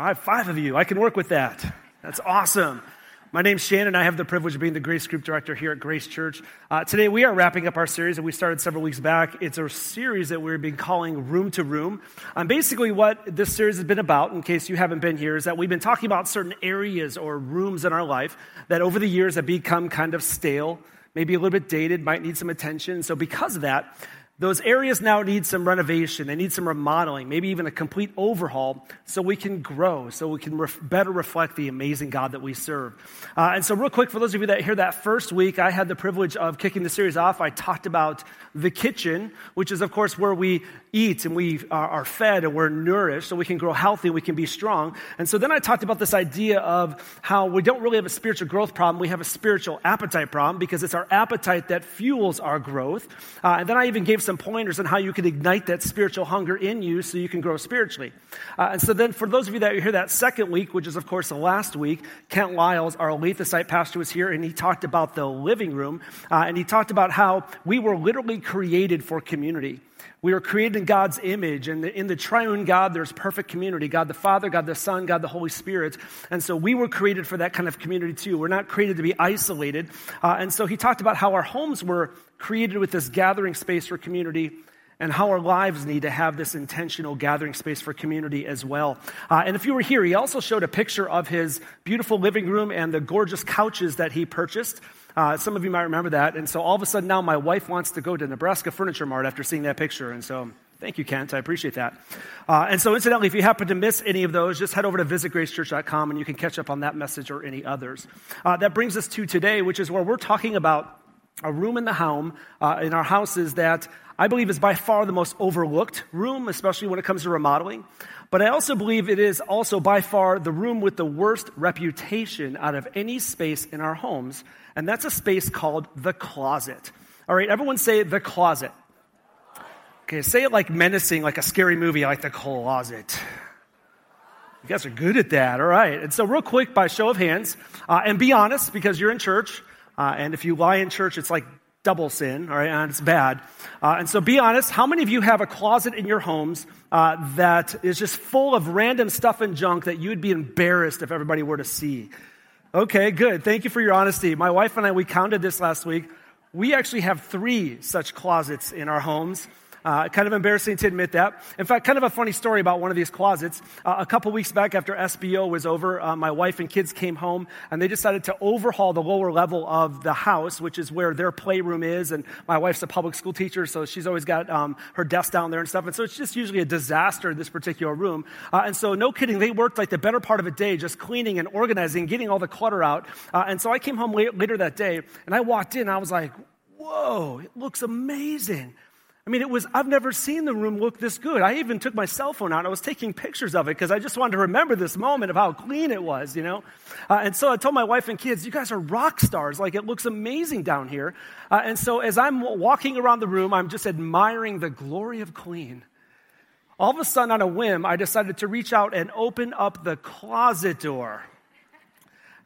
All right, five of you. I can work with that. That's awesome. My name's Shannon. I have the privilege of being the Grace Group Director here at Grace Church. Uh, today, we are wrapping up our series that we started several weeks back. It's a series that we've been calling Room to Room. Um, basically, what this series has been about, in case you haven't been here, is that we've been talking about certain areas or rooms in our life that over the years have become kind of stale, maybe a little bit dated, might need some attention. So, because of that, those areas now need some renovation. They need some remodeling, maybe even a complete overhaul so we can grow, so we can ref- better reflect the amazing God that we serve. Uh, and so, real quick, for those of you that hear that first week, I had the privilege of kicking the series off. I talked about the kitchen, which is, of course, where we eat and we are fed and we're nourished so we can grow healthy, we can be strong. And so then I talked about this idea of how we don't really have a spiritual growth problem, we have a spiritual appetite problem because it's our appetite that fuels our growth. Uh, and then I even gave some pointers on how you can ignite that spiritual hunger in you so you can grow spiritually. Uh, and so then for those of you that hear that second week, which is of course the last week, Kent Lyles, our Olathe pastor, was here and he talked about the living room uh, and he talked about how we were literally created for community. We were created in God's image, and in the triune God, there's perfect community God the Father, God the Son, God the Holy Spirit. And so we were created for that kind of community too. We're not created to be isolated. Uh, and so he talked about how our homes were created with this gathering space for community and how our lives need to have this intentional gathering space for community as well. Uh, and if you were here, he also showed a picture of his beautiful living room and the gorgeous couches that he purchased. Uh, some of you might remember that. And so all of a sudden now my wife wants to go to Nebraska Furniture Mart after seeing that picture. And so thank you, Kent. I appreciate that. Uh, and so incidentally, if you happen to miss any of those, just head over to visitgracechurch.com and you can catch up on that message or any others. Uh, that brings us to today, which is where we're talking about a room in the home, uh, in our houses that I believe is by far the most overlooked room, especially when it comes to remodeling. But I also believe it is also by far the room with the worst reputation out of any space in our homes, and that's a space called the closet. All right, everyone say the closet. Okay, say it like menacing, like a scary movie, like the closet. You guys are good at that. All right. And so, real quick, by show of hands, uh, and be honest because you're in church, uh, and if you lie in church, it's like double sin, all right, and it's bad. Uh, and so be honest, how many of you have a closet in your homes uh, that is just full of random stuff and junk that you'd be embarrassed if everybody were to see? Okay, good. Thank you for your honesty. My wife and I, we counted this last week. We actually have three such closets in our homes. Uh, kind of embarrassing to admit that. In fact, kind of a funny story about one of these closets. Uh, a couple weeks back after SBO was over, uh, my wife and kids came home and they decided to overhaul the lower level of the house, which is where their playroom is. And my wife's a public school teacher, so she's always got um, her desk down there and stuff. And so it's just usually a disaster, in this particular room. Uh, and so, no kidding, they worked like the better part of a day just cleaning and organizing, getting all the clutter out. Uh, and so I came home late, later that day and I walked in, I was like, whoa, it looks amazing. I mean, it was, I've never seen the room look this good. I even took my cell phone out. I was taking pictures of it because I just wanted to remember this moment of how clean it was, you know? Uh, and so I told my wife and kids, you guys are rock stars. Like, it looks amazing down here. Uh, and so as I'm walking around the room, I'm just admiring the glory of clean. All of a sudden, on a whim, I decided to reach out and open up the closet door.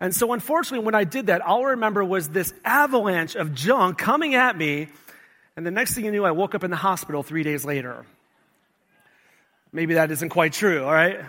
And so, unfortunately, when I did that, all I remember was this avalanche of junk coming at me and the next thing you knew, I woke up in the hospital three days later. Maybe that isn't quite true, all right?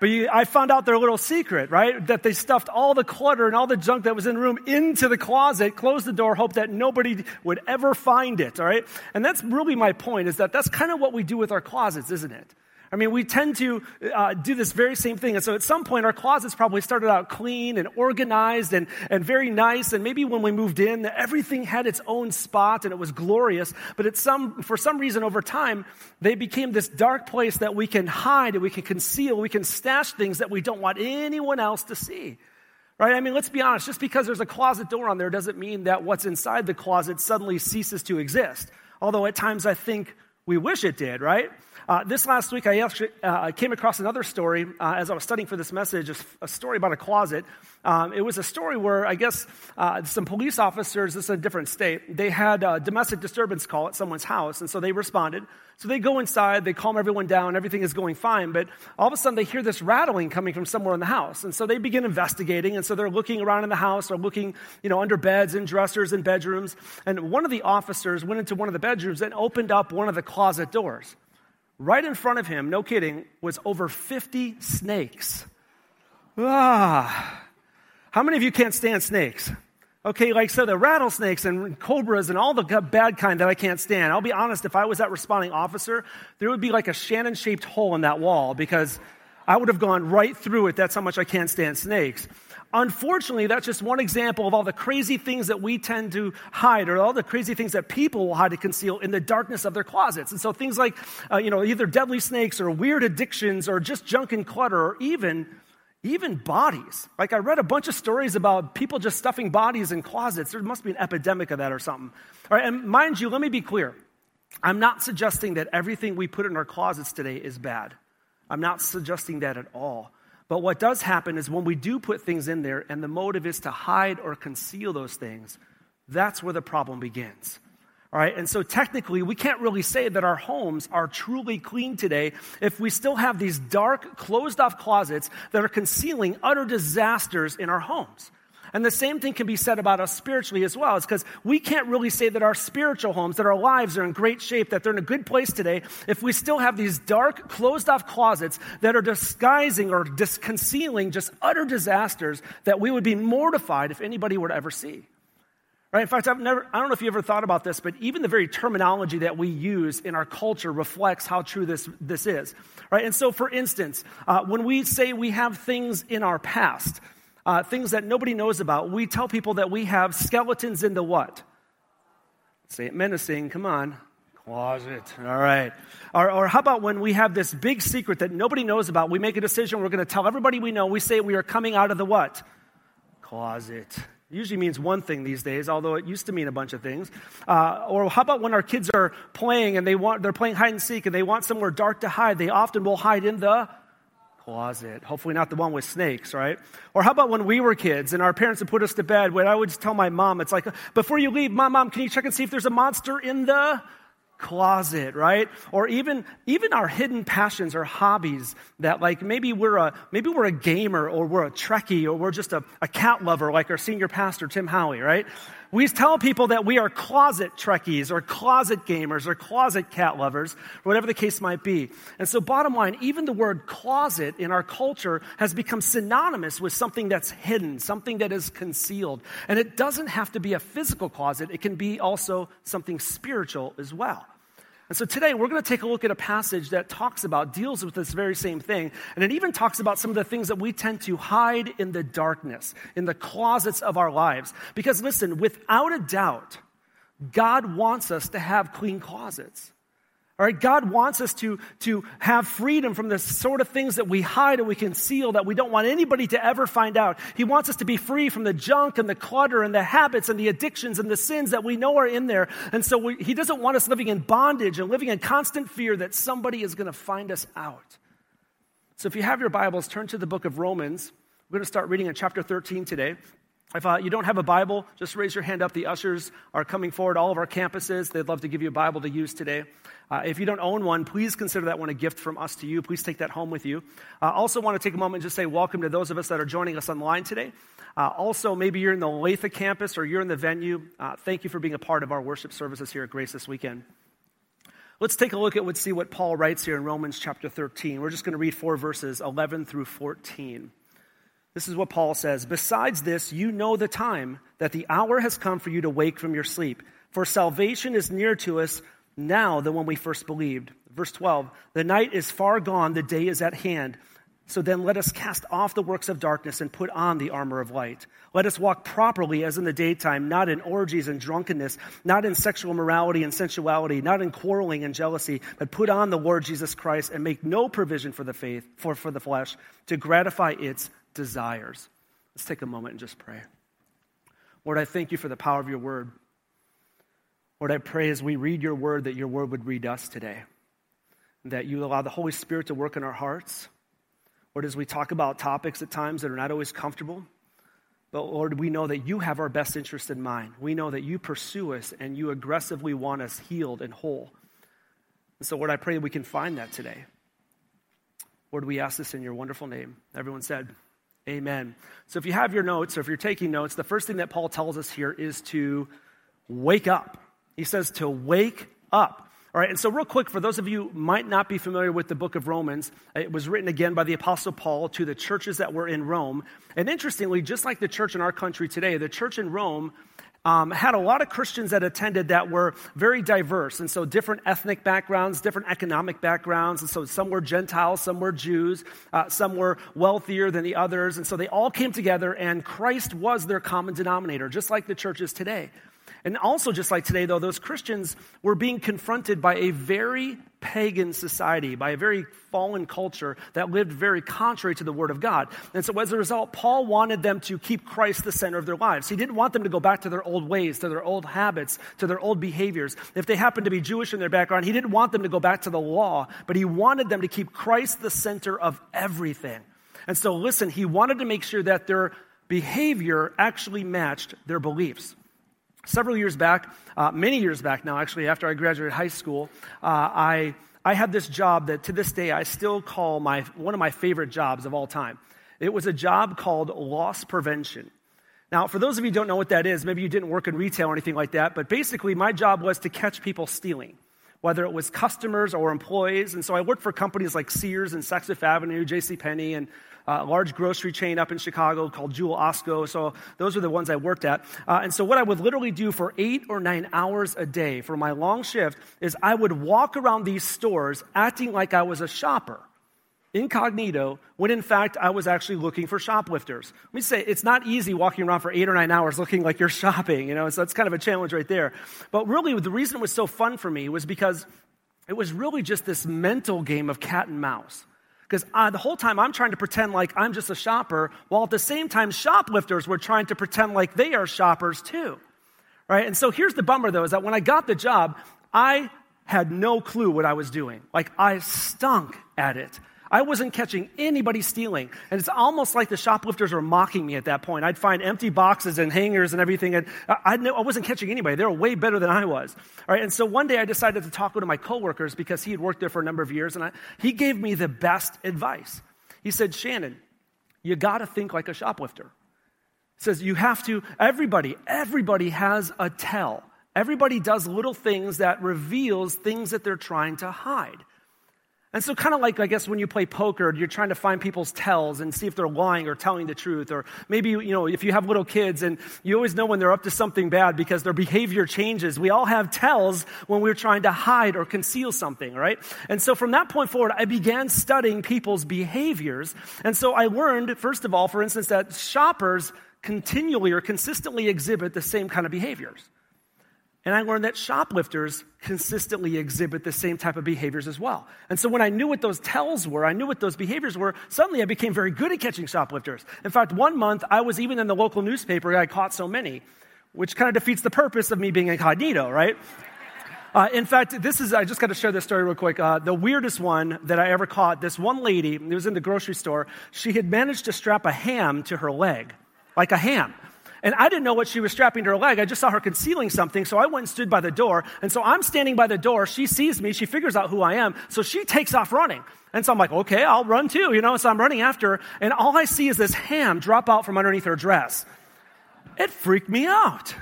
But you, I found out their little secret, right? That they stuffed all the clutter and all the junk that was in the room into the closet, closed the door, hoped that nobody would ever find it, all right? And that's really my point, is that that's kind of what we do with our closets, isn't it? I mean, we tend to uh, do this very same thing. And so at some point, our closets probably started out clean and organized and, and very nice. And maybe when we moved in, everything had its own spot and it was glorious. But at some, for some reason, over time, they became this dark place that we can hide and we can conceal. We can stash things that we don't want anyone else to see. Right? I mean, let's be honest. Just because there's a closet door on there doesn't mean that what's inside the closet suddenly ceases to exist. Although at times I think We wish it did, right? Uh, this last week, I actually uh, came across another story uh, as I was studying for this message, a, story about a closet. Um, it was a story where I guess uh, some police officers, this is a different state, they had a domestic disturbance call at someone's house, and so they responded. So they go inside, they calm everyone down, everything is going fine, but all of a sudden they hear this rattling coming from somewhere in the house. And so they begin investigating, and so they're looking around in the house or looking, you know, under beds and dressers and bedrooms. And one of the officers went into one of the bedrooms and opened up one of the closet doors. Right in front of him, no kidding, was over 50 snakes. Ah. How many of you can't stand snakes? Okay, like so the rattlesnakes and cobras and all the bad kind that I can't stand. I'll be honest, if I was that responding officer, there would be like a Shannon shaped hole in that wall because I would have gone right through it. That's how much I can't stand snakes. Unfortunately, that's just one example of all the crazy things that we tend to hide, or all the crazy things that people will hide to conceal in the darkness of their closets. And so things like, uh, you know, either deadly snakes or weird addictions or just junk and clutter or even even bodies. Like I read a bunch of stories about people just stuffing bodies in closets. There must be an epidemic of that or something. All right, and mind you, let me be clear. I'm not suggesting that everything we put in our closets today is bad. I'm not suggesting that at all. But what does happen is when we do put things in there and the motive is to hide or conceal those things, that's where the problem begins. All right, and so technically, we can't really say that our homes are truly clean today if we still have these dark, closed off closets that are concealing utter disasters in our homes. And the same thing can be said about us spiritually as well. It's because we can't really say that our spiritual homes, that our lives are in great shape, that they're in a good place today, if we still have these dark, closed off closets that are disguising or dis- concealing just utter disasters that we would be mortified if anybody were to ever see. Right? In fact, I've never, I don't know if you ever thought about this, but even the very terminology that we use in our culture reflects how true this, this is. Right? And so, for instance, uh, when we say we have things in our past, uh, things that nobody knows about. We tell people that we have skeletons in the what? Say it menacing, come on. Closet. All right. Or, or how about when we have this big secret that nobody knows about? We make a decision, we're going to tell everybody we know. We say we are coming out of the what? Closet. Usually means one thing these days, although it used to mean a bunch of things. Uh, or how about when our kids are playing and they want, they're playing hide and seek and they want somewhere dark to hide? They often will hide in the closet. Hopefully, not the one with snakes, right? Or how about when we were kids and our parents would put us to bed? When I would just tell my mom, it's like, before you leave, mom, mom, can you check and see if there's a monster in the closet, right? Or even even our hidden passions or hobbies that like maybe we're a maybe we're a gamer or we're a Trekkie or we're just a, a cat lover like our senior pastor Tim Howie, right? We tell people that we are closet Trekkies or closet gamers or closet cat lovers, or whatever the case might be. And so, bottom line, even the word closet in our culture has become synonymous with something that's hidden, something that is concealed. And it doesn't have to be a physical closet, it can be also something spiritual as well. And so today we're going to take a look at a passage that talks about, deals with this very same thing. And it even talks about some of the things that we tend to hide in the darkness, in the closets of our lives. Because listen, without a doubt, God wants us to have clean closets. All right, God wants us to, to have freedom from the sort of things that we hide and we conceal that we don't want anybody to ever find out. He wants us to be free from the junk and the clutter and the habits and the addictions and the sins that we know are in there. And so we, He doesn't want us living in bondage and living in constant fear that somebody is going to find us out. So if you have your Bibles, turn to the book of Romans. We're going to start reading in chapter 13 today. If uh, you don't have a Bible, just raise your hand up. The ushers are coming forward, all of our campuses. They'd love to give you a Bible to use today. Uh, if you don't own one, please consider that one a gift from us to you. Please take that home with you. I uh, also want to take a moment and just say welcome to those of us that are joining us online today. Uh, also, maybe you're in the Olathe campus or you're in the venue. Uh, thank you for being a part of our worship services here at Grace this weekend. Let's take a look at what see what Paul writes here in Romans chapter 13. We're just going to read four verses, 11 through 14. This is what Paul says. Besides this, you know the time that the hour has come for you to wake from your sleep. For salvation is near to us now than when we first believed. Verse 12 The night is far gone, the day is at hand. So then let us cast off the works of darkness and put on the armor of light. Let us walk properly as in the daytime, not in orgies and drunkenness, not in sexual morality and sensuality, not in quarreling and jealousy, but put on the Lord Jesus Christ and make no provision for the faith, for, for the flesh, to gratify its desires. Let's take a moment and just pray. Lord, I thank you for the power of your word. Lord, I pray as we read your word that your word would read us today, that you allow the Holy Spirit to work in our hearts. Lord, as we talk about topics at times that are not always comfortable, but Lord, we know that you have our best interest in mind. We know that you pursue us and you aggressively want us healed and whole. And so, Lord, I pray that we can find that today. Lord, we ask this in your wonderful name. Everyone said, Amen. So if you have your notes or if you're taking notes, the first thing that Paul tells us here is to wake up. He says to wake up. All right, and so real quick, for those of you might not be familiar with the book of Romans, it was written again by the Apostle Paul to the churches that were in Rome. And interestingly, just like the church in our country today, the church in Rome um, had a lot of Christians that attended that were very diverse. And so different ethnic backgrounds, different economic backgrounds. And so some were Gentiles, some were Jews, uh, some were wealthier than the others. And so they all came together, and Christ was their common denominator, just like the churches today. And also, just like today, though, those Christians were being confronted by a very pagan society, by a very fallen culture that lived very contrary to the Word of God. And so, as a result, Paul wanted them to keep Christ the center of their lives. He didn't want them to go back to their old ways, to their old habits, to their old behaviors. If they happened to be Jewish in their background, he didn't want them to go back to the law, but he wanted them to keep Christ the center of everything. And so, listen, he wanted to make sure that their behavior actually matched their beliefs. Several years back, uh, many years back now, actually, after I graduated high school, uh, I, I had this job that to this day I still call my, one of my favorite jobs of all time. It was a job called loss prevention. Now, for those of you who don't know what that is, maybe you didn't work in retail or anything like that, but basically my job was to catch people stealing, whether it was customers or employees. And so I worked for companies like Sears and Saks Fifth Avenue, J.C. Penney, and a large grocery chain up in Chicago called Jewel Osco. So those are the ones I worked at. Uh, and so what I would literally do for eight or nine hours a day for my long shift is I would walk around these stores acting like I was a shopper incognito when in fact I was actually looking for shoplifters. Let me say, it's not easy walking around for eight or nine hours looking like you're shopping, you know, so that's kind of a challenge right there. But really, the reason it was so fun for me was because it was really just this mental game of cat and mouse. Because the whole time I'm trying to pretend like I'm just a shopper, while at the same time, shoplifters were trying to pretend like they are shoppers too. Right? And so here's the bummer though, is that when I got the job, I had no clue what I was doing. Like I stunk at it. I wasn't catching anybody stealing. And it's almost like the shoplifters were mocking me at that point. I'd find empty boxes and hangers and everything, and I, I wasn't catching anybody. They were way better than I was. All right, and so one day I decided to talk to my coworkers because he had worked there for a number of years, and I, he gave me the best advice. He said, Shannon, you got to think like a shoplifter. He says, you have to, everybody, everybody has a tell. Everybody does little things that reveals things that they're trying to hide. And so, kind of like, I guess, when you play poker, you're trying to find people's tells and see if they're lying or telling the truth. Or maybe, you know, if you have little kids and you always know when they're up to something bad because their behavior changes. We all have tells when we're trying to hide or conceal something, right? And so, from that point forward, I began studying people's behaviors. And so, I learned, first of all, for instance, that shoppers continually or consistently exhibit the same kind of behaviors. And I learned that shoplifters consistently exhibit the same type of behaviors as well. And so when I knew what those tells were, I knew what those behaviors were, suddenly I became very good at catching shoplifters. In fact, one month I was even in the local newspaper, I caught so many, which kind of defeats the purpose of me being incognito, right? Uh, in fact, this is, I just got to share this story real quick. Uh, the weirdest one that I ever caught, this one lady, it was in the grocery store, she had managed to strap a ham to her leg, like a ham. And I didn't know what she was strapping to her leg. I just saw her concealing something. So I went and stood by the door. And so I'm standing by the door. She sees me. She figures out who I am. So she takes off running. And so I'm like, okay, I'll run too, you know? So I'm running after her. And all I see is this ham drop out from underneath her dress. It freaked me out.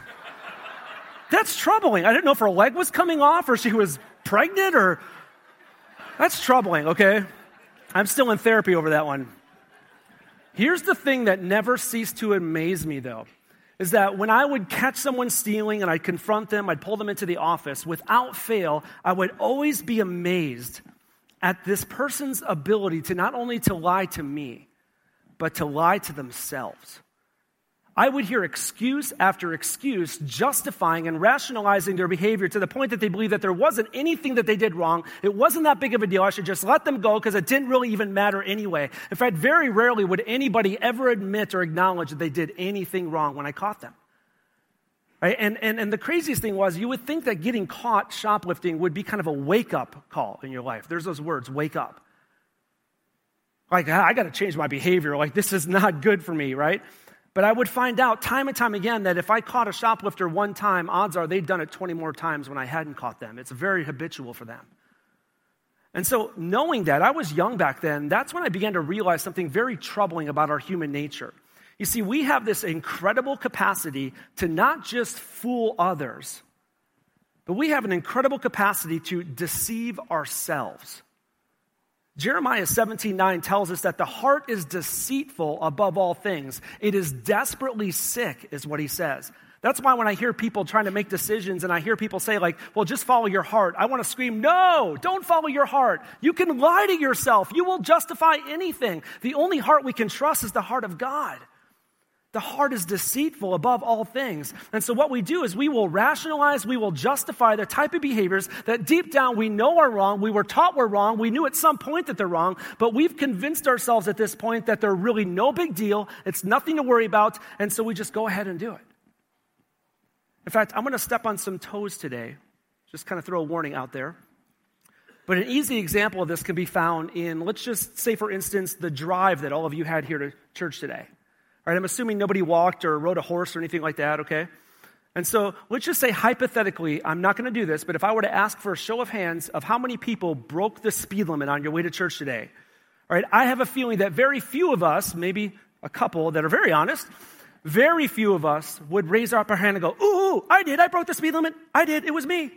That's troubling. I didn't know if her leg was coming off or she was pregnant or. That's troubling, okay? I'm still in therapy over that one. Here's the thing that never ceased to amaze me, though is that when I would catch someone stealing and I'd confront them, I'd pull them into the office, without fail, I would always be amazed at this person's ability to not only to lie to me, but to lie to themselves. I would hear excuse after excuse justifying and rationalizing their behavior to the point that they believe that there wasn't anything that they did wrong. It wasn't that big of a deal. I should just let them go because it didn't really even matter anyway. In fact, very rarely would anybody ever admit or acknowledge that they did anything wrong when I caught them. Right? And, and, and the craziest thing was, you would think that getting caught shoplifting would be kind of a wake up call in your life. There's those words, wake up. Like, ah, I got to change my behavior. Like, this is not good for me, right? But I would find out time and time again that if I caught a shoplifter one time, odds are they'd done it 20 more times when I hadn't caught them. It's very habitual for them. And so, knowing that, I was young back then, that's when I began to realize something very troubling about our human nature. You see, we have this incredible capacity to not just fool others, but we have an incredible capacity to deceive ourselves. Jeremiah 17 9 tells us that the heart is deceitful above all things. It is desperately sick, is what he says. That's why when I hear people trying to make decisions and I hear people say, like, well, just follow your heart, I want to scream, no, don't follow your heart. You can lie to yourself. You will justify anything. The only heart we can trust is the heart of God. The heart is deceitful above all things. And so, what we do is we will rationalize, we will justify the type of behaviors that deep down we know are wrong. We were taught we're wrong. We knew at some point that they're wrong, but we've convinced ourselves at this point that they're really no big deal. It's nothing to worry about. And so, we just go ahead and do it. In fact, I'm going to step on some toes today, just kind of throw a warning out there. But an easy example of this can be found in, let's just say, for instance, the drive that all of you had here to church today. All right, I'm assuming nobody walked or rode a horse or anything like that, okay? And so let's just say hypothetically, I'm not going to do this, but if I were to ask for a show of hands of how many people broke the speed limit on your way to church today, all right, I have a feeling that very few of us, maybe a couple that are very honest, very few of us would raise up our hand and go, ooh, I did, I broke the speed limit, I did, it was me.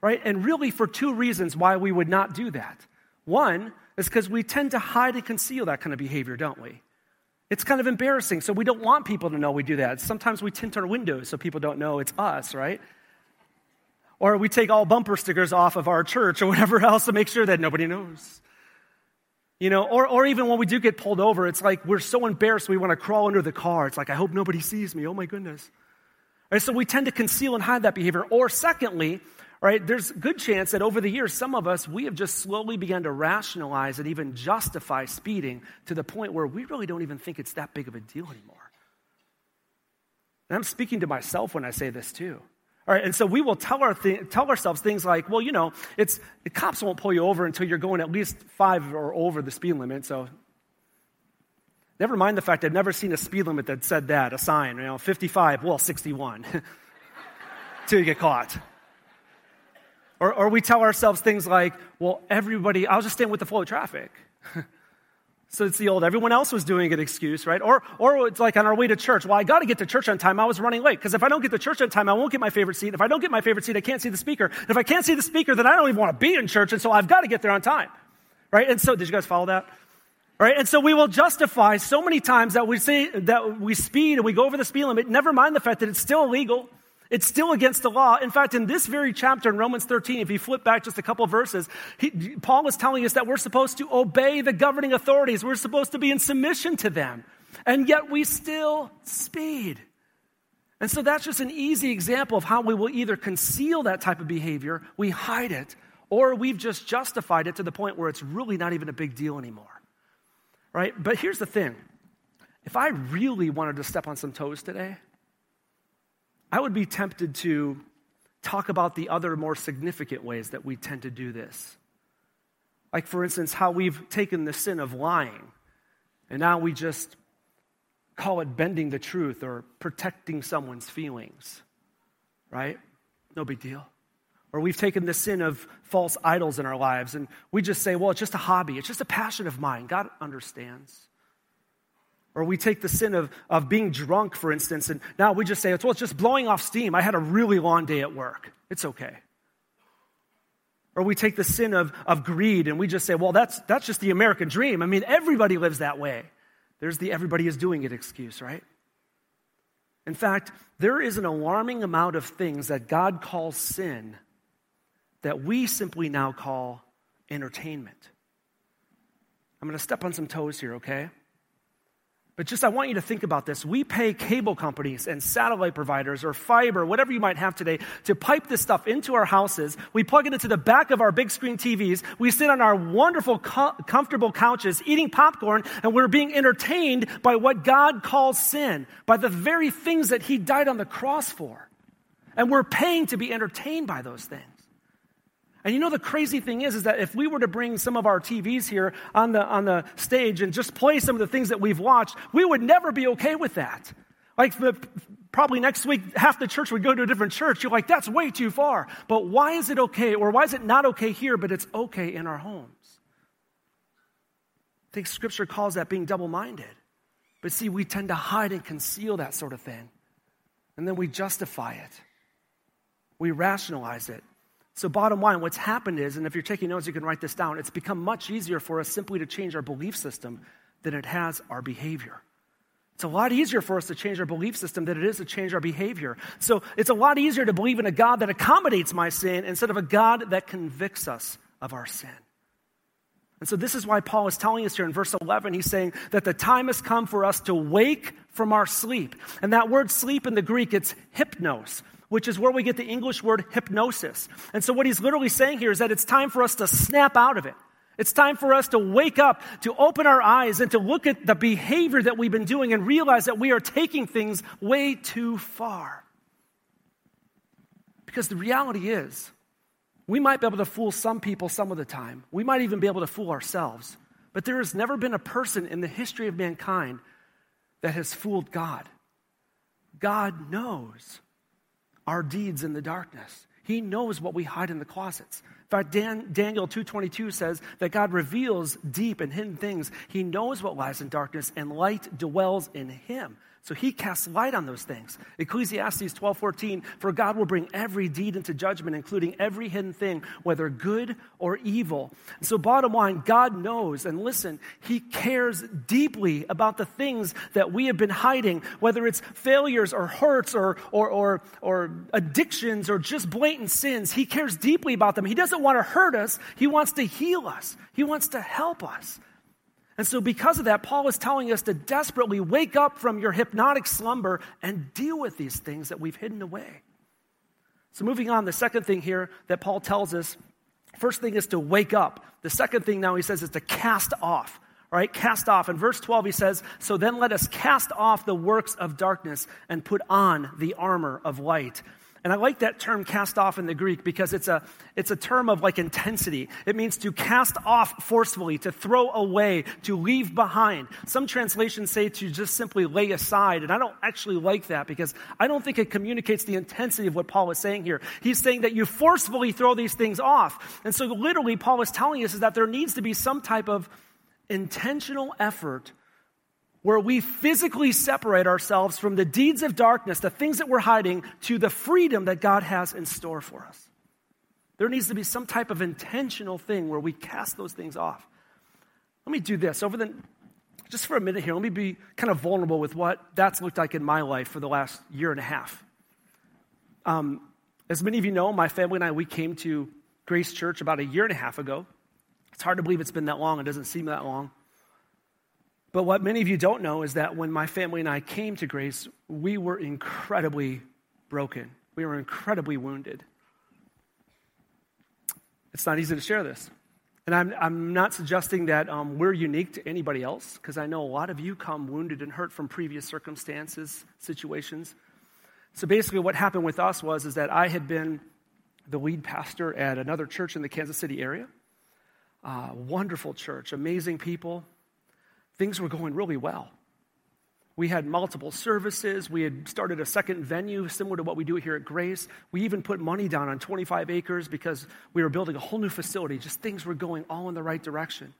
Right? And really for two reasons why we would not do that. One is because we tend to hide and conceal that kind of behavior, don't we? It's kind of embarrassing, so we don't want people to know we do that. Sometimes we tint our windows so people don't know it's us, right? Or we take all bumper stickers off of our church or whatever else to make sure that nobody knows. You know, or, or even when we do get pulled over, it's like we're so embarrassed we want to crawl under the car. It's like, I hope nobody sees me. Oh my goodness. So we tend to conceal and hide that behavior. Or secondly, right, there's good chance that over the years, some of us, we have just slowly begun to rationalize and even justify speeding to the point where we really don't even think it's that big of a deal anymore. And I'm speaking to myself when I say this too. All right, and so we will tell, our th- tell ourselves things like, well, you know, it's, the cops won't pull you over until you're going at least five or over the speed limit. So never mind the fact I've never seen a speed limit that said that, a sign, you know, 55, well, 61, till you get caught. Or, or we tell ourselves things like, well, everybody, I'll just stand with the flow of traffic. So it's the old everyone else was doing it excuse, right? Or, or it's like on our way to church. Well, I got to get to church on time. I was running late. Because if I don't get to church on time, I won't get my favorite seat. If I don't get my favorite seat, I can't see the speaker. And if I can't see the speaker, then I don't even want to be in church. And so I've got to get there on time, right? And so, did you guys follow that? Right? And so we will justify so many times that we say that we speed and we go over the speed limit, never mind the fact that it's still illegal. It's still against the law. In fact, in this very chapter in Romans 13, if you flip back just a couple verses, he, Paul is telling us that we're supposed to obey the governing authorities. We're supposed to be in submission to them. And yet we still speed. And so that's just an easy example of how we will either conceal that type of behavior, we hide it, or we've just justified it to the point where it's really not even a big deal anymore. Right? But here's the thing if I really wanted to step on some toes today, I would be tempted to talk about the other more significant ways that we tend to do this. Like, for instance, how we've taken the sin of lying and now we just call it bending the truth or protecting someone's feelings, right? No big deal. Or we've taken the sin of false idols in our lives and we just say, well, it's just a hobby, it's just a passion of mine. God understands. Or we take the sin of, of being drunk, for instance, and now we just say, well, it's just blowing off steam. I had a really long day at work. It's okay. Or we take the sin of, of greed and we just say, well, that's, that's just the American dream. I mean, everybody lives that way. There's the everybody is doing it excuse, right? In fact, there is an alarming amount of things that God calls sin that we simply now call entertainment. I'm going to step on some toes here, okay? But just, I want you to think about this. We pay cable companies and satellite providers or fiber, whatever you might have today, to pipe this stuff into our houses. We plug it into the back of our big screen TVs. We sit on our wonderful, co- comfortable couches eating popcorn, and we're being entertained by what God calls sin, by the very things that He died on the cross for. And we're paying to be entertained by those things. And you know the crazy thing is, is that if we were to bring some of our TVs here on the, on the stage and just play some of the things that we've watched, we would never be okay with that. Like the, probably next week, half the church would go to a different church. You're like, that's way too far. But why is it okay, or why is it not okay here, but it's okay in our homes? I think scripture calls that being double minded. But see, we tend to hide and conceal that sort of thing. And then we justify it, we rationalize it. So, bottom line, what's happened is, and if you're taking notes, you can write this down, it's become much easier for us simply to change our belief system than it has our behavior. It's a lot easier for us to change our belief system than it is to change our behavior. So, it's a lot easier to believe in a God that accommodates my sin instead of a God that convicts us of our sin. And so, this is why Paul is telling us here in verse 11, he's saying that the time has come for us to wake from our sleep. And that word sleep in the Greek, it's hypnos which is where we get the English word hypnosis. And so, what he's literally saying here is that it's time for us to snap out of it. It's time for us to wake up, to open our eyes, and to look at the behavior that we've been doing and realize that we are taking things way too far. Because the reality is, we might be able to fool some people some of the time. We might even be able to fool ourselves. But there has never been a person in the history of mankind that has fooled God. God knows our deeds in the darkness. He knows what we hide in the closets. In fact, Dan, Daniel 2.22 says that God reveals deep and hidden things. He knows what lies in darkness, and light dwells in him. So he casts light on those things. Ecclesiastes 12:14, for God will bring every deed into judgment, including every hidden thing, whether good or evil. so bottom line, God knows, and listen, he cares deeply about the things that we have been hiding, whether it's failures or hurts or, or, or, or addictions or just blatant sins. He cares deeply about them. He doesn't want to hurt us, he wants to heal us, he wants to help us. And so, because of that, Paul is telling us to desperately wake up from your hypnotic slumber and deal with these things that we've hidden away. So, moving on, the second thing here that Paul tells us first thing is to wake up. The second thing now he says is to cast off, right? Cast off. In verse 12, he says, So then let us cast off the works of darkness and put on the armor of light. And I like that term cast off in the Greek because it's a, it's a term of like intensity. It means to cast off forcefully, to throw away, to leave behind. Some translations say to just simply lay aside. And I don't actually like that because I don't think it communicates the intensity of what Paul is saying here. He's saying that you forcefully throw these things off. And so literally, Paul is telling us is that there needs to be some type of intentional effort where we physically separate ourselves from the deeds of darkness, the things that we're hiding, to the freedom that God has in store for us. There needs to be some type of intentional thing where we cast those things off. Let me do this over the just for a minute here. Let me be kind of vulnerable with what that's looked like in my life for the last year and a half. Um, as many of you know, my family and I we came to Grace Church about a year and a half ago. It's hard to believe it's been that long. It doesn't seem that long. But what many of you don't know is that when my family and I came to Grace, we were incredibly broken. We were incredibly wounded. It's not easy to share this. And I'm, I'm not suggesting that um, we're unique to anybody else, because I know a lot of you come wounded and hurt from previous circumstances, situations. So basically, what happened with us was is that I had been the lead pastor at another church in the Kansas City area. Uh, wonderful church, amazing people, things were going really well. We had multiple services. We had started a second venue similar to what we do here at Grace. We even put money down on 25 acres because we were building a whole new facility. Just things were going all in the right direction.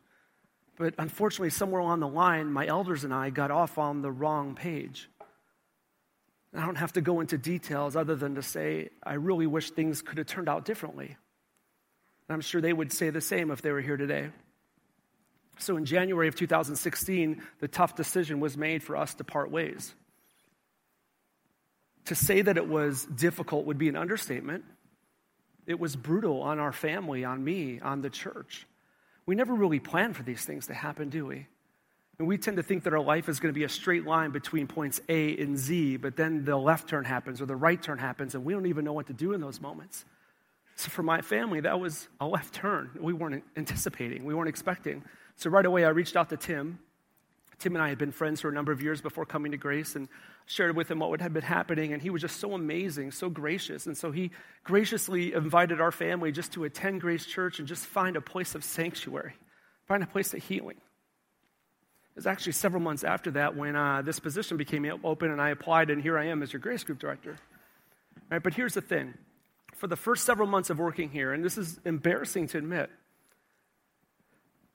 But unfortunately, somewhere along the line, my elders and I got off on the wrong page. I don't have to go into details other than to say, I really wish things could have turned out differently. And I'm sure they would say the same if they were here today. So in January of 2016, the tough decision was made for us to part ways. To say that it was difficult would be an understatement. It was brutal on our family, on me, on the church. We never really plan for these things to happen, do we? And we tend to think that our life is going to be a straight line between points A and Z, but then the left turn happens or the right turn happens, and we don't even know what to do in those moments. So for my family, that was a left turn we weren't anticipating, we weren't expecting. So right away, I reached out to Tim. Tim and I had been friends for a number of years before coming to Grace and shared with him what had been happening. And he was just so amazing, so gracious. And so he graciously invited our family just to attend Grace Church and just find a place of sanctuary, find a place of healing. It was actually several months after that when uh, this position became open and I applied, and here I am as your Grace Group Director. Right, but here's the thing for the first several months of working here, and this is embarrassing to admit,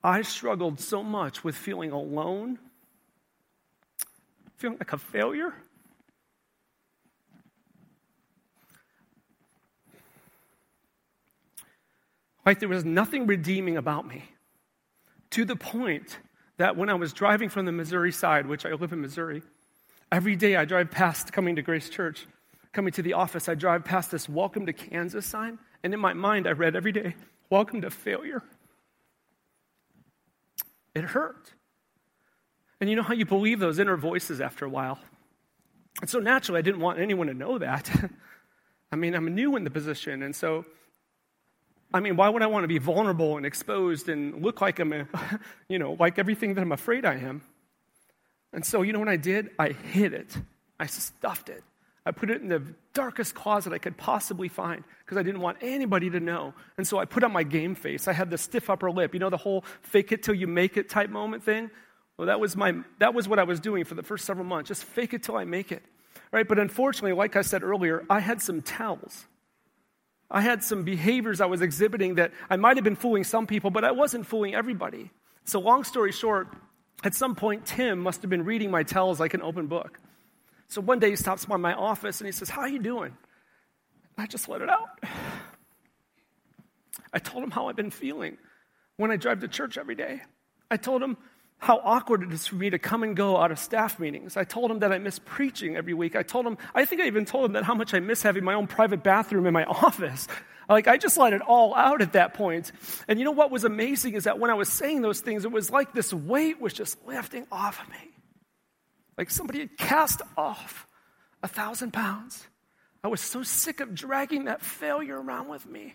I struggled so much with feeling alone, feeling like a failure. Like there was nothing redeeming about me to the point that when I was driving from the Missouri side, which I live in Missouri, every day I drive past coming to Grace Church, coming to the office, I drive past this Welcome to Kansas sign, and in my mind, I read every day, Welcome to failure. It hurt. And you know how you believe those inner voices after a while? And so naturally, I didn't want anyone to know that. I mean, I'm new in the position, and so I mean, why would I want to be vulnerable and exposed and look like I'm, a, you know, like everything that I'm afraid I am? And so, you know what I did? I hid it. I stuffed it. I put it in the darkest closet I could possibly find because I didn't want anybody to know. And so I put on my game face. I had the stiff upper lip, you know, the whole fake it till you make it type moment thing. Well, that was, my, that was what I was doing for the first several months. Just fake it till I make it. Right? But unfortunately, like I said earlier, I had some tells. I had some behaviors I was exhibiting that I might have been fooling some people, but I wasn't fooling everybody. So, long story short, at some point, Tim must have been reading my tells like an open book. So one day he stops by my office and he says, How are you doing? I just let it out. I told him how I've been feeling when I drive to church every day. I told him how awkward it is for me to come and go out of staff meetings. I told him that I miss preaching every week. I told him, I think I even told him that how much I miss having my own private bathroom in my office. Like, I just let it all out at that point. And you know what was amazing is that when I was saying those things, it was like this weight was just lifting off of me. Like somebody had cast off a thousand pounds. I was so sick of dragging that failure around with me.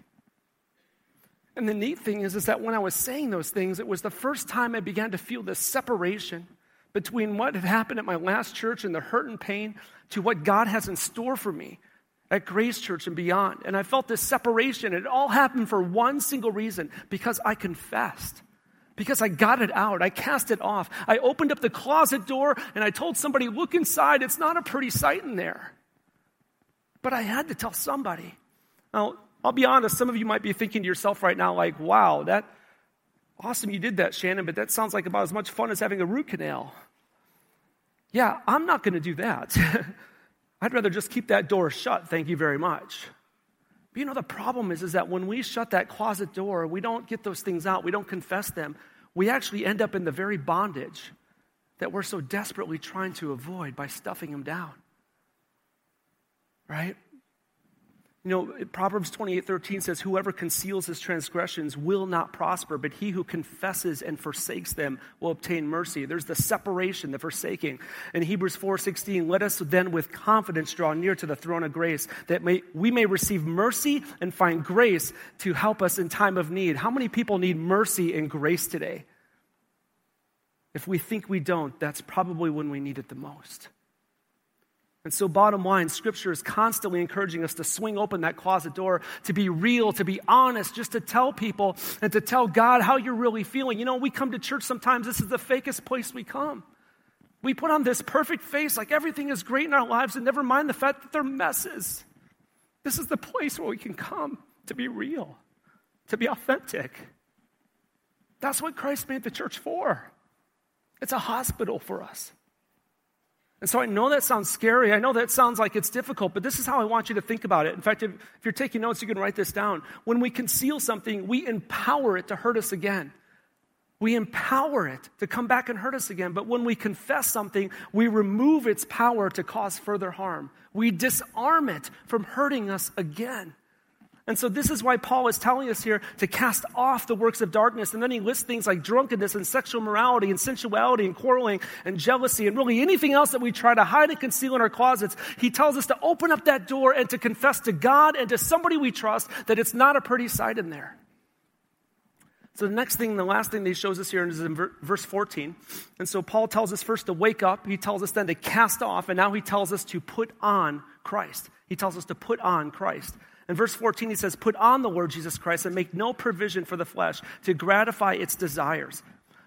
And the neat thing is, is that when I was saying those things, it was the first time I began to feel this separation between what had happened at my last church and the hurt and pain to what God has in store for me at Grace Church and beyond. And I felt this separation. It all happened for one single reason because I confessed. Because I got it out. I cast it off. I opened up the closet door and I told somebody, look inside. It's not a pretty sight in there. But I had to tell somebody. Now, I'll be honest, some of you might be thinking to yourself right now, like, wow, that awesome you did that, Shannon, but that sounds like about as much fun as having a root canal. Yeah, I'm not going to do that. I'd rather just keep that door shut, thank you very much. But you know, the problem is, is that when we shut that closet door, we don't get those things out, we don't confess them, we actually end up in the very bondage that we're so desperately trying to avoid by stuffing them down. Right? You know, Proverbs 28 13 says, Whoever conceals his transgressions will not prosper, but he who confesses and forsakes them will obtain mercy. There's the separation, the forsaking. In Hebrews 4 16, let us then with confidence draw near to the throne of grace, that may, we may receive mercy and find grace to help us in time of need. How many people need mercy and grace today? If we think we don't, that's probably when we need it the most. And so, bottom line, Scripture is constantly encouraging us to swing open that closet door, to be real, to be honest, just to tell people and to tell God how you're really feeling. You know, we come to church sometimes, this is the fakest place we come. We put on this perfect face like everything is great in our lives, and never mind the fact that they're messes. This is the place where we can come to be real, to be authentic. That's what Christ made the church for. It's a hospital for us. And so I know that sounds scary. I know that sounds like it's difficult, but this is how I want you to think about it. In fact, if, if, you're taking notes, you can write this down. When we conceal something, we empower it to hurt us again. We empower it to come back and hurt us again. But when we confess something, we remove its power to cause further harm. We disarm it from hurting us again. And so, this is why Paul is telling us here to cast off the works of darkness. And then he lists things like drunkenness and sexual morality and sensuality and quarreling and jealousy and really anything else that we try to hide and conceal in our closets. He tells us to open up that door and to confess to God and to somebody we trust that it's not a pretty sight in there. So the next thing, the last thing that he shows us here is in verse 14. And so Paul tells us first to wake up. He tells us then to cast off. And now he tells us to put on Christ. He tells us to put on Christ. In verse 14, he says, Put on the Lord Jesus Christ and make no provision for the flesh to gratify its desires.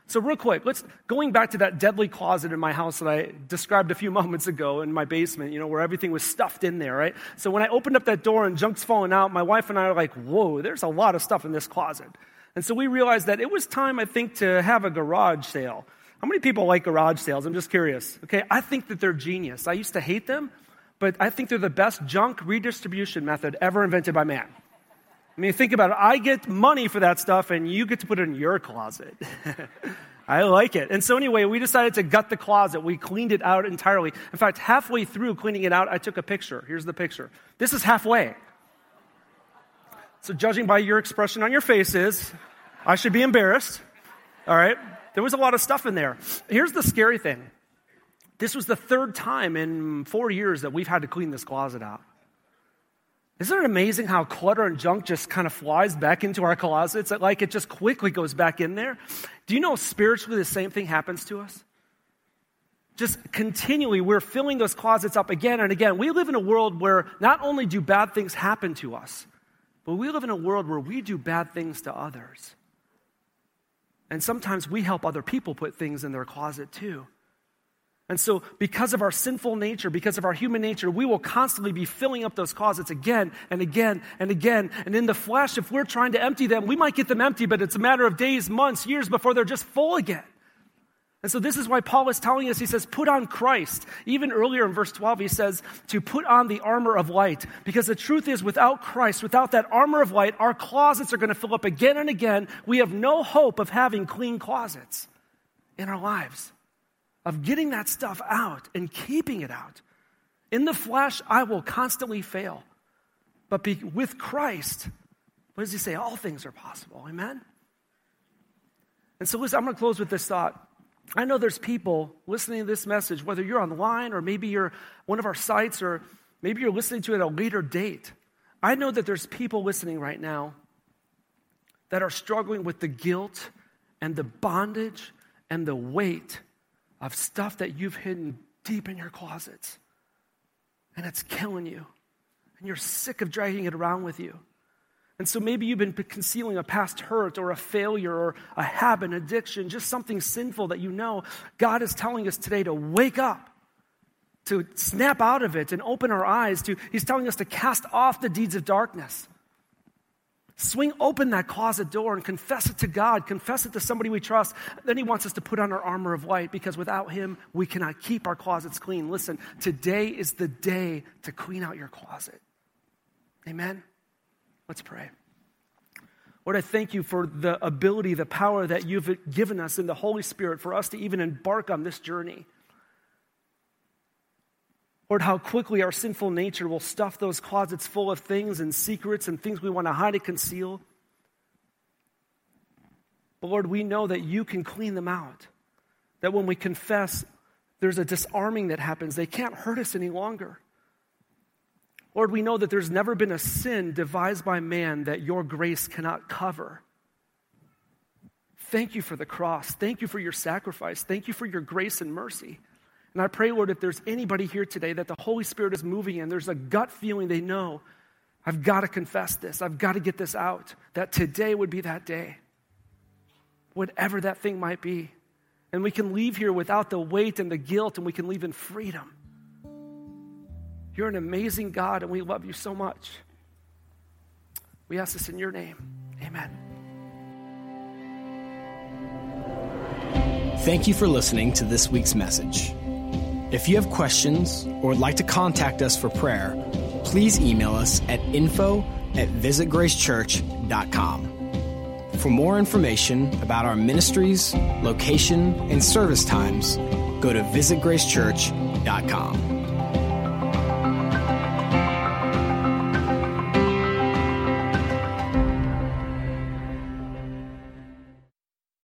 So, real quick, let's going back to that deadly closet in my house that I described a few moments ago in my basement, you know, where everything was stuffed in there, right? So, when I opened up that door and junk's falling out, my wife and I are like, whoa, there's a lot of stuff in this closet. And so we realized that it was time, I think, to have a garage sale. How many people like garage sales? I'm just curious. Okay, I think that they're genius. I used to hate them, but I think they're the best junk redistribution method ever invented by man. I mean, think about it. I get money for that stuff, and you get to put it in your closet. I like it. And so, anyway, we decided to gut the closet. We cleaned it out entirely. In fact, halfway through cleaning it out, I took a picture. Here's the picture. This is halfway. So, judging by your expression on your faces, I should be embarrassed. All right? There was a lot of stuff in there. Here's the scary thing this was the third time in four years that we've had to clean this closet out. Isn't it amazing how clutter and junk just kind of flies back into our closets? Like it just quickly goes back in there. Do you know spiritually the same thing happens to us? Just continually, we're filling those closets up again and again. We live in a world where not only do bad things happen to us, but we live in a world where we do bad things to others. And sometimes we help other people put things in their closet too. And so, because of our sinful nature, because of our human nature, we will constantly be filling up those closets again and again and again. And in the flesh, if we're trying to empty them, we might get them empty, but it's a matter of days, months, years before they're just full again. And so, this is why Paul is telling us, he says, put on Christ. Even earlier in verse 12, he says, to put on the armor of light. Because the truth is, without Christ, without that armor of light, our closets are going to fill up again and again. We have no hope of having clean closets in our lives of getting that stuff out and keeping it out. In the flesh, I will constantly fail. But be, with Christ, what does he say? All things are possible. Amen? And so, listen, I'm going to close with this thought. I know there's people listening to this message, whether you're online or maybe you're one of our sites or maybe you're listening to it at a later date. I know that there's people listening right now that are struggling with the guilt and the bondage and the weight of stuff that you've hidden deep in your closets. And it's killing you. And you're sick of dragging it around with you. And so maybe you've been concealing a past hurt or a failure or a habit, addiction, just something sinful that you know. God is telling us today to wake up, to snap out of it and open our eyes to, He's telling us to cast off the deeds of darkness. Swing open that closet door and confess it to God, confess it to somebody we trust. Then He wants us to put on our armor of light because without Him, we cannot keep our closets clean. Listen, today is the day to clean out your closet. Amen? Let's pray. Lord, I thank you for the ability, the power that you've given us in the Holy Spirit for us to even embark on this journey. Lord, how quickly our sinful nature will stuff those closets full of things and secrets and things we want to hide and conceal. But Lord, we know that you can clean them out. That when we confess, there's a disarming that happens. They can't hurt us any longer. Lord, we know that there's never been a sin devised by man that your grace cannot cover. Thank you for the cross. Thank you for your sacrifice. Thank you for your grace and mercy. And I pray, Lord, if there's anybody here today that the Holy Spirit is moving in, there's a gut feeling they know, I've got to confess this, I've got to get this out, that today would be that day, whatever that thing might be. And we can leave here without the weight and the guilt, and we can leave in freedom. You're an amazing God, and we love you so much. We ask this in your name. Amen. Thank you for listening to this week's message. If you have questions or would like to contact us for prayer, please email us at info at visitgracechurch.com. For more information about our ministries, location, and service times, go to visitgracechurch.com.